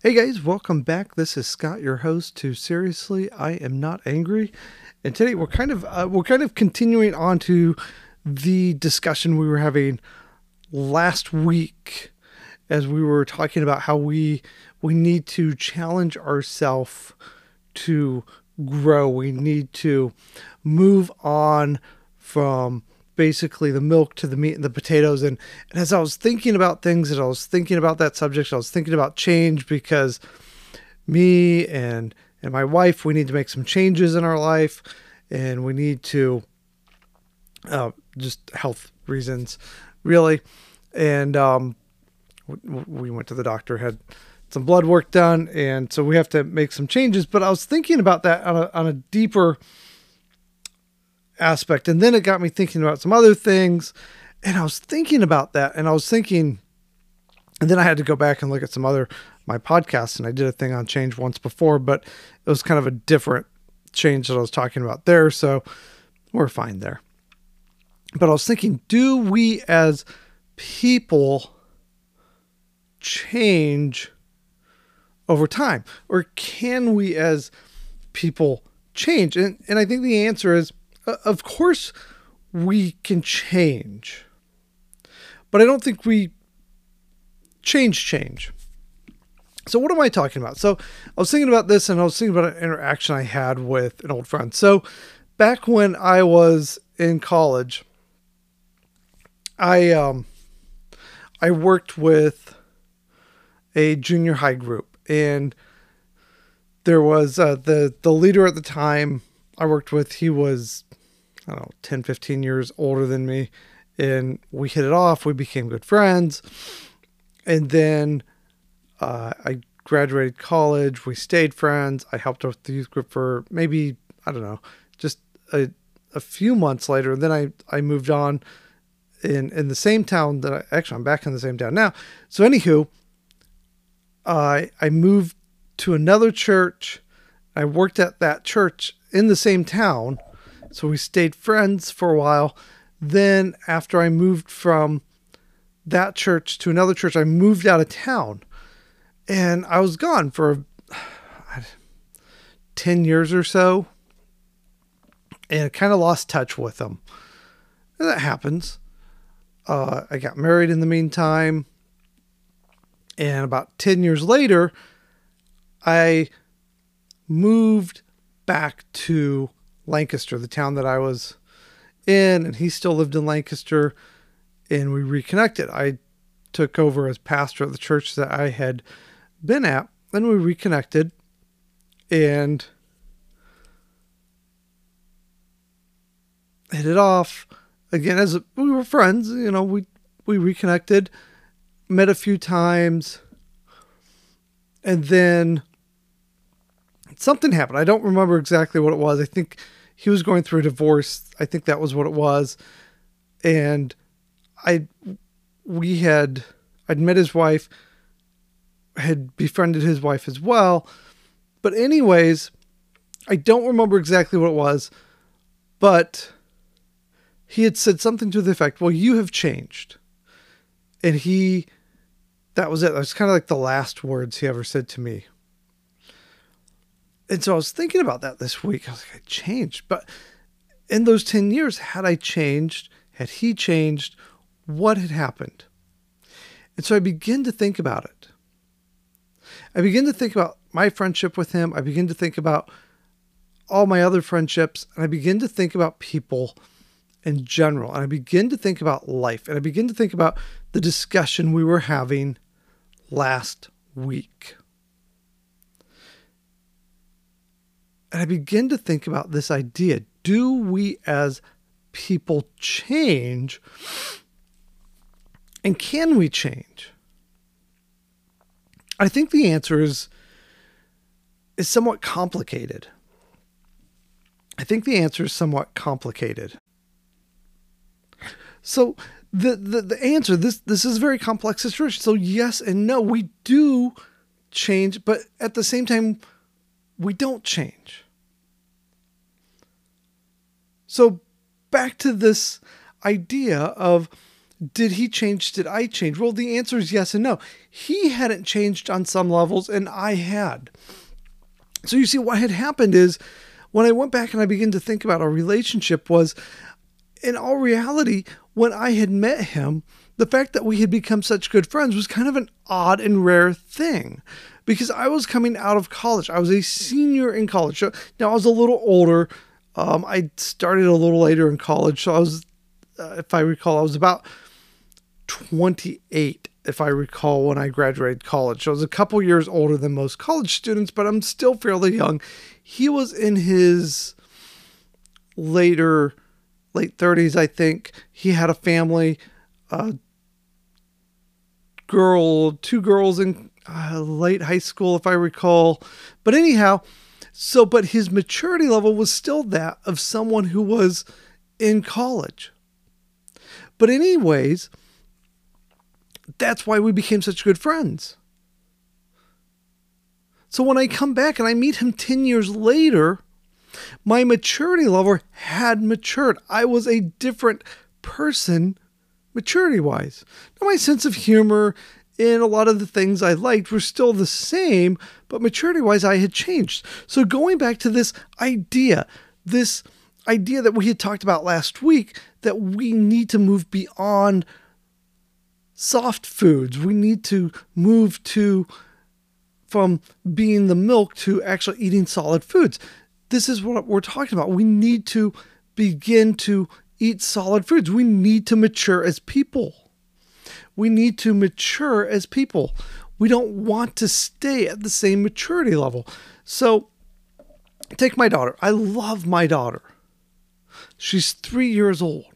Hey guys, welcome back. This is Scott, your host to Seriously, I Am Not Angry. And today we're kind of uh, we're kind of continuing on to the discussion we were having last week as we were talking about how we we need to challenge ourselves to grow. We need to move on from basically the milk to the meat and the potatoes. And, and as I was thinking about things and I was thinking about that subject, I was thinking about change because me and and my wife, we need to make some changes in our life and we need to uh, just health reasons, really. And um, we went to the doctor, had some blood work done, and so we have to make some changes. But I was thinking about that on a, on a deeper aspect. And then it got me thinking about some other things. And I was thinking about that. And I was thinking, and then I had to go back and look at some other my podcasts. And I did a thing on change once before, but it was kind of a different change that I was talking about there. So we're fine there. But I was thinking, do we as people change over time? Or can we as people change? And, and I think the answer is of course we can change, but I don't think we change change. So what am I talking about? So I was thinking about this and I was thinking about an interaction I had with an old friend. So back when I was in college, I um I worked with a junior high group and there was uh, the the leader at the time I worked with he was I don't know, 10, 15 years older than me. And we hit it off. We became good friends. And then uh, I graduated college. We stayed friends. I helped with the youth group for maybe, I don't know, just a, a few months later. And then I, I moved on in, in the same town that I actually, I'm back in the same town now. So, anywho, I, I moved to another church. I worked at that church in the same town so we stayed friends for a while. Then, after I moved from that church to another church, I moved out of town and I was gone for 10 years or so and kind of lost touch with them. And that happens. Uh, I got married in the meantime. And about 10 years later, I moved back to Lancaster, the town that I was in, and he still lived in Lancaster, and we reconnected. I took over as pastor of the church that I had been at, and we reconnected, and hit it off again as we were friends. You know, we we reconnected, met a few times, and then something happened. I don't remember exactly what it was. I think he was going through a divorce. I think that was what it was. And I, we had, I'd met his wife, had befriended his wife as well. But, anyways, I don't remember exactly what it was, but he had said something to the effect, Well, you have changed. And he, that was it. That was kind of like the last words he ever said to me and so I was thinking about that this week. I was like, I changed. But in those 10 years, had I changed? Had he changed? What had happened? And so I begin to think about it. I begin to think about my friendship with him. I begin to think about all my other friendships. And I begin to think about people in general. And I begin to think about life. And I begin to think about the discussion we were having last week. And I begin to think about this idea do we as people change? And can we change? I think the answer is is somewhat complicated. I think the answer is somewhat complicated. So the, the, the answer this this is a very complex situation. So yes and no, we do change, but at the same time, we don't change. So, back to this idea of did he change? Did I change? Well, the answer is yes and no. He hadn't changed on some levels, and I had. So you see, what had happened is when I went back and I began to think about our relationship was, in all reality, when I had met him, the fact that we had become such good friends was kind of an odd and rare thing because I was coming out of college. I was a senior in college. So Now I was a little older. Um, I started a little later in college. So I was, uh, if I recall, I was about 28, if I recall, when I graduated college. So I was a couple years older than most college students, but I'm still fairly young. He was in his later, late 30s, I think. He had a family, uh, girl, two girls in uh, late high school, if I recall. But anyhow, so, but his maturity level was still that of someone who was in college. But, anyways, that's why we became such good friends. So when I come back and I meet him 10 years later, my maturity level had matured. I was a different person maturity wise. Now, my sense of humor and a lot of the things I liked were still the same, but maturity wise, I had changed. So going back to this idea, this idea that we had talked about last week, that we need to move beyond soft foods. We need to move to from being the milk to actually eating solid foods. This is what we're talking about. We need to begin to eat solid foods. We need to mature as people. We need to mature as people. We don't want to stay at the same maturity level. So, take my daughter. I love my daughter. She's three years old.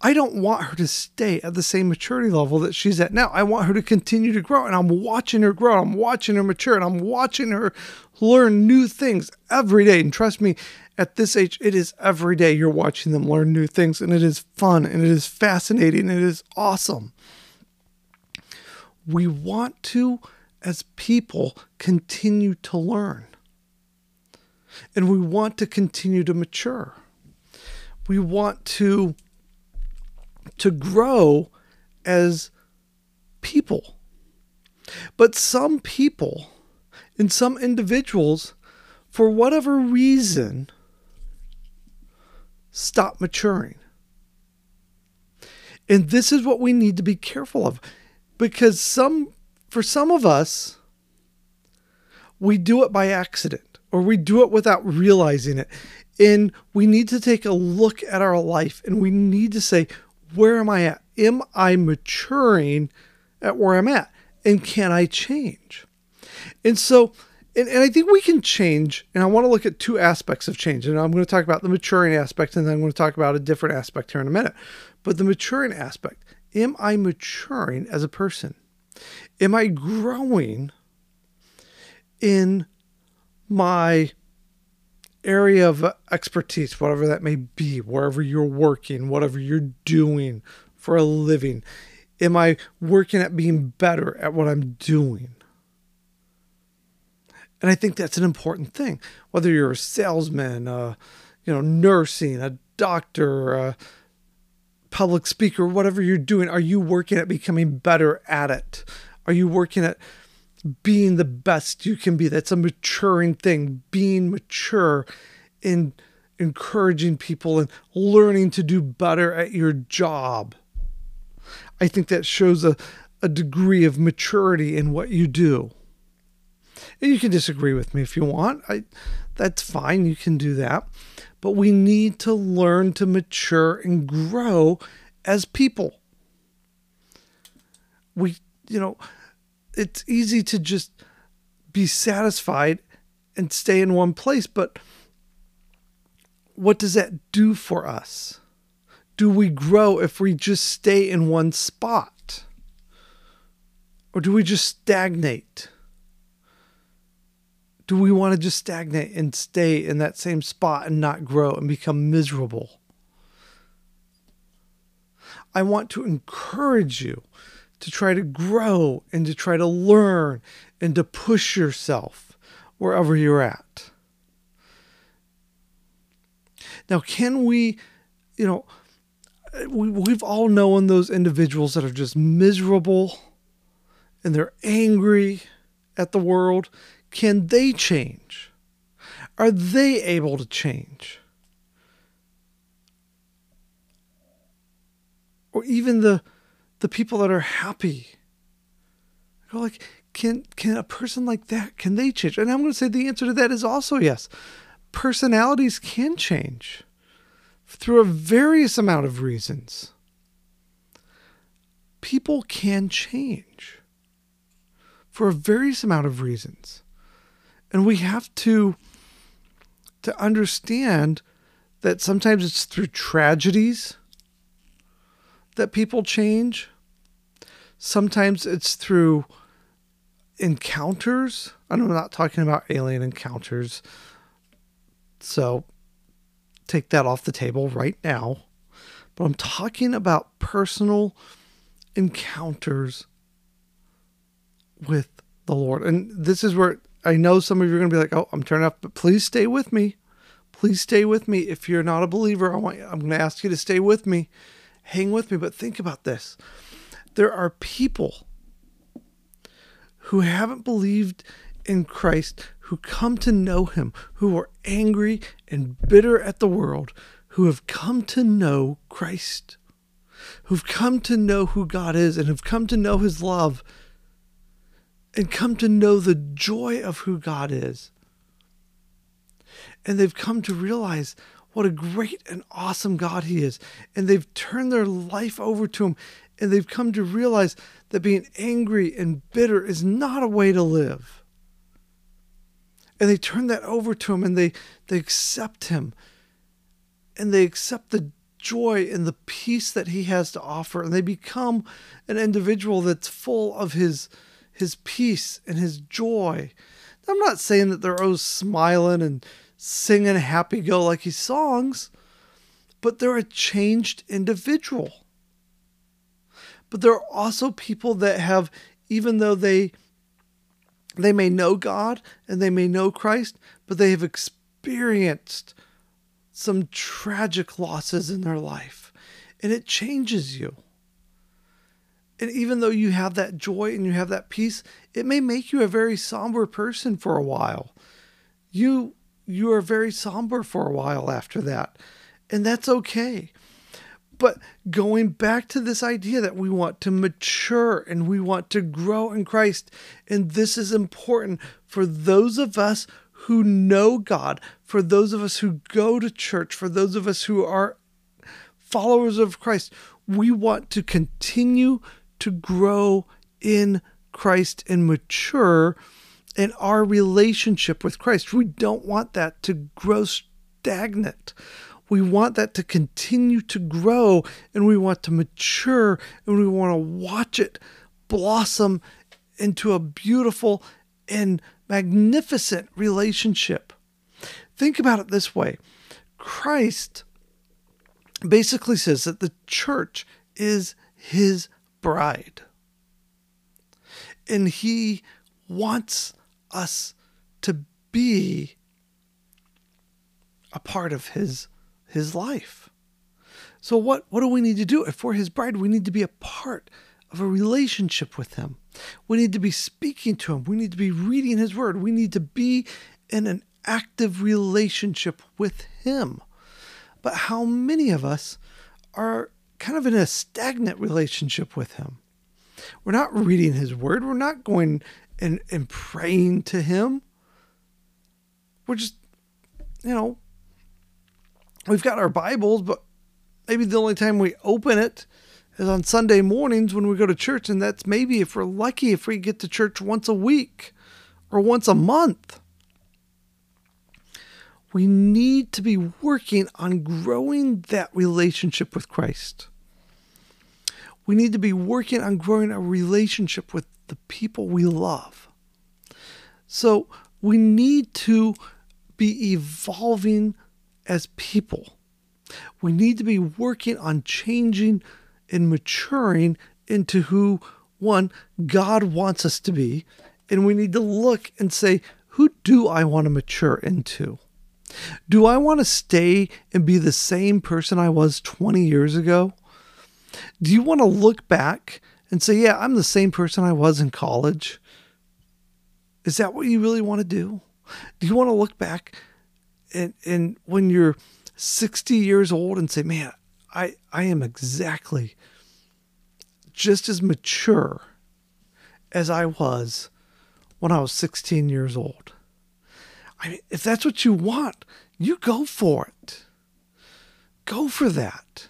I don't want her to stay at the same maturity level that she's at now. I want her to continue to grow. And I'm watching her grow. I'm watching her mature. And I'm watching her learn new things every day. And trust me, at this age, it is every day you're watching them learn new things. And it is fun and it is fascinating. And it is awesome. We want to, as people, continue to learn. And we want to continue to mature. We want to to grow as people. But some people and some individuals, for whatever reason, stop maturing. And this is what we need to be careful of because some for some of us we do it by accident or we do it without realizing it. And we need to take a look at our life and we need to say, where am I at? Am I maturing at where I'm at? And can I change? And so, and, and I think we can change. And I want to look at two aspects of change. And I'm going to talk about the maturing aspect, and then I'm going to talk about a different aspect here in a minute. But the maturing aspect am I maturing as a person? Am I growing in my area of expertise, whatever that may be, wherever you're working, whatever you're doing for a living? Am I working at being better at what I'm doing? And I think that's an important thing. Whether you're a salesman, uh, you know, nursing, a doctor, a public speaker, whatever you're doing, are you working at becoming better at it? Are you working at being the best you can be. That's a maturing thing, being mature in encouraging people and learning to do better at your job. I think that shows a, a degree of maturity in what you do. And you can disagree with me if you want. I that's fine. You can do that. But we need to learn to mature and grow as people. We, you know, it's easy to just be satisfied and stay in one place, but what does that do for us? Do we grow if we just stay in one spot? Or do we just stagnate? Do we want to just stagnate and stay in that same spot and not grow and become miserable? I want to encourage you to try to grow and to try to learn and to push yourself wherever you're at. Now, can we, you know, we, we've all known those individuals that are just miserable and they're angry at the world. Can they change? Are they able to change? Or even the the people that are happy. Go like, can can a person like that can they change? And I'm going to say the answer to that is also yes. Personalities can change through a various amount of reasons. People can change for a various amount of reasons. And we have to to understand that sometimes it's through tragedies that people change. Sometimes it's through encounters. I'm not talking about alien encounters. So take that off the table right now. But I'm talking about personal encounters with the Lord. And this is where I know some of you are going to be like, oh, I'm turning off, but please stay with me. Please stay with me. If you're not a believer, I want I'm going to ask you to stay with me. Hang with me, but think about this. There are people who haven't believed in Christ, who come to know him, who are angry and bitter at the world, who have come to know Christ, who've come to know who God is and have come to know his love and come to know the joy of who God is. And they've come to realize what a great and awesome God He is. And they've turned their life over to Him. And they've come to realize that being angry and bitter is not a way to live. And they turn that over to Him and they, they accept Him. And they accept the joy and the peace that He has to offer. And they become an individual that's full of His, his peace and His joy. I'm not saying that they're always smiling and singing happy go lucky songs, but they're a changed individual. But there are also people that have, even though they they may know God and they may know Christ, but they have experienced some tragic losses in their life. And it changes you. And even though you have that joy and you have that peace, it may make you a very somber person for a while. You you are very somber for a while after that. And that's okay. But going back to this idea that we want to mature and we want to grow in Christ, and this is important for those of us who know God, for those of us who go to church, for those of us who are followers of Christ, we want to continue to grow in Christ and mature in our relationship with Christ. We don't want that to grow stagnant. We want that to continue to grow and we want to mature and we want to watch it blossom into a beautiful and magnificent relationship. Think about it this way Christ basically says that the church is his bride. And he wants us to be a part of his his life. So what what do we need to do? If we're his bride, we need to be a part of a relationship with him. We need to be speaking to him. We need to be reading his word. We need to be in an active relationship with him. But how many of us are kind of in a stagnant relationship with him? We're not reading his word. We're not going and, and praying to him. We're just, you know, we've got our Bibles, but maybe the only time we open it is on Sunday mornings when we go to church. And that's maybe if we're lucky, if we get to church once a week or once a month. We need to be working on growing that relationship with Christ. We need to be working on growing a relationship with the people we love. So we need to be evolving as people. We need to be working on changing and maturing into who, one, God wants us to be. And we need to look and say, who do I want to mature into? Do I want to stay and be the same person I was 20 years ago? Do you want to look back and say, yeah, I'm the same person I was in college? Is that what you really want to do? Do you want to look back and, and when you're 60 years old and say, man, I, I am exactly just as mature as I was when I was 16 years old? I mean, if that's what you want, you go for it. Go for that.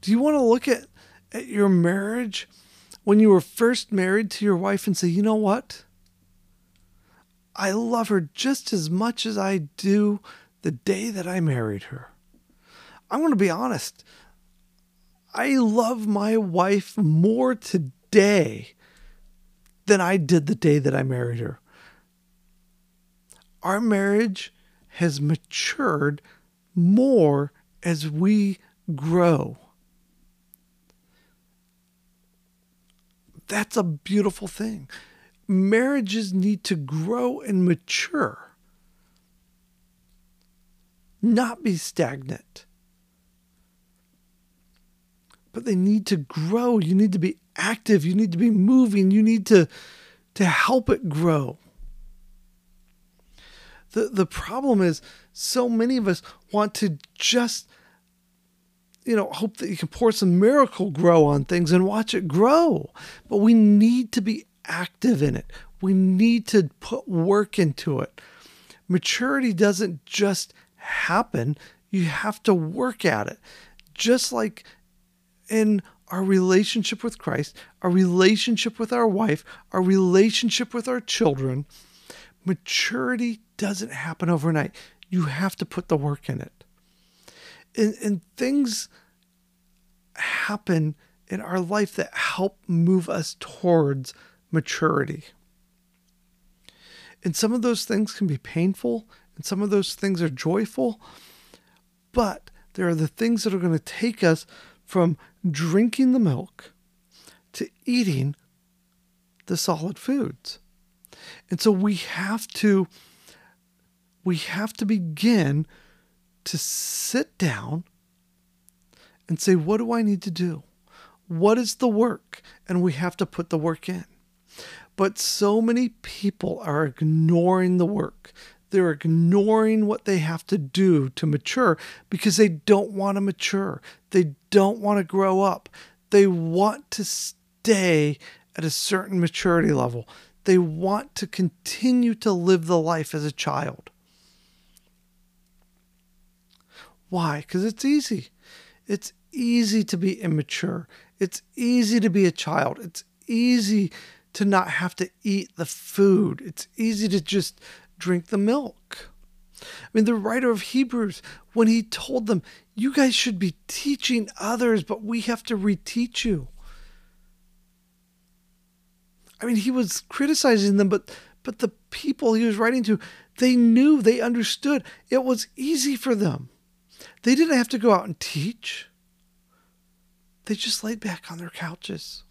Do you want to look at, at your marriage when you were first married to your wife and say, you know what? I love her just as much as I do the day that I married her. I'm going to be honest. I love my wife more today than I did the day that I married her. Our marriage has matured more as we grow. That's a beautiful thing. Marriages need to grow and mature, not be stagnant. But they need to grow. You need to be active. You need to be moving. You need to, to help it grow. The, the problem is, so many of us want to just you know, hope that you can pour some miracle grow on things and watch it grow. But we need to be active in it. We need to put work into it. Maturity doesn't just happen, you have to work at it. Just like in our relationship with Christ, our relationship with our wife, our relationship with our children, maturity doesn't happen overnight. You have to put the work in it and, and things happen in our life that help move us towards maturity. And some of those things can be painful, and some of those things are joyful, but there are the things that are going to take us from drinking the milk to eating the solid foods. And so we have to we have to begin to sit down and say, What do I need to do? What is the work? And we have to put the work in. But so many people are ignoring the work. They're ignoring what they have to do to mature because they don't want to mature. They don't want to grow up. They want to stay at a certain maturity level. They want to continue to live the life as a child. Why? Because it's easy. It's easy to be immature. It's easy to be a child. It's easy to not have to eat the food. It's easy to just drink the milk. I mean, the writer of Hebrews, when he told them, you guys should be teaching others, but we have to reteach you. I mean, he was criticizing them, but but the people he was writing to, they knew, they understood. It was easy for them. They didn't have to go out and teach, they just laid back on their couches.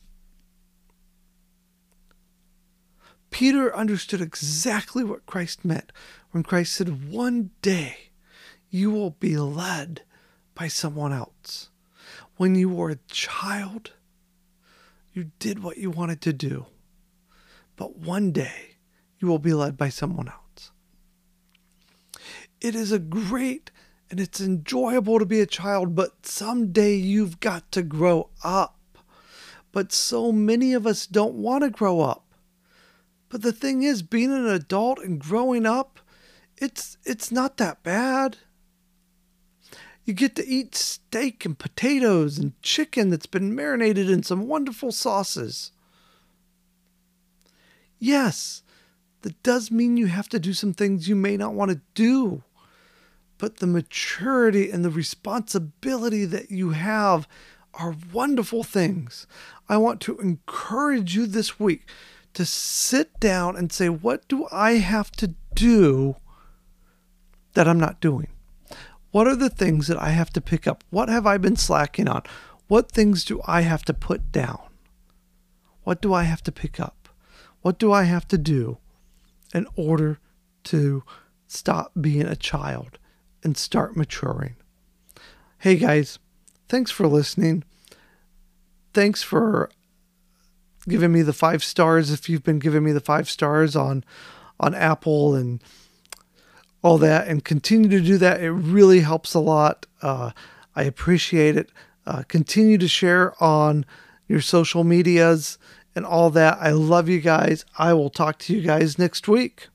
Peter understood exactly what Christ meant when Christ said, One day you will be led by someone else. When you were a child, you did what you wanted to do. But one day you will be led by someone else. It is a great and it's enjoyable to be a child, but someday you've got to grow up. But so many of us don't want to grow up. But the thing is, being an adult and growing up, it's it's not that bad. You get to eat steak and potatoes and chicken that's been marinated in some wonderful sauces. Yes, that does mean you have to do some things you may not want to do but the maturity and the responsibility that you have are wonderful things. I want to encourage you this week to sit down and say, What do I have to do that I'm not doing? What are the things that I have to pick up? What have I been slacking on? What things do I have to put down? What do I have to pick up? What do I have to do in order to stop being a child and start maturing. Hey guys, thanks for listening. thanks for giving me the five stars if you've been giving me the five stars on on Apple and all that and continue to do that. It really helps a lot. Uh, i appreciate it. Uh, continue to share on your social medias and all that. I love you guys. I will talk to you guys next week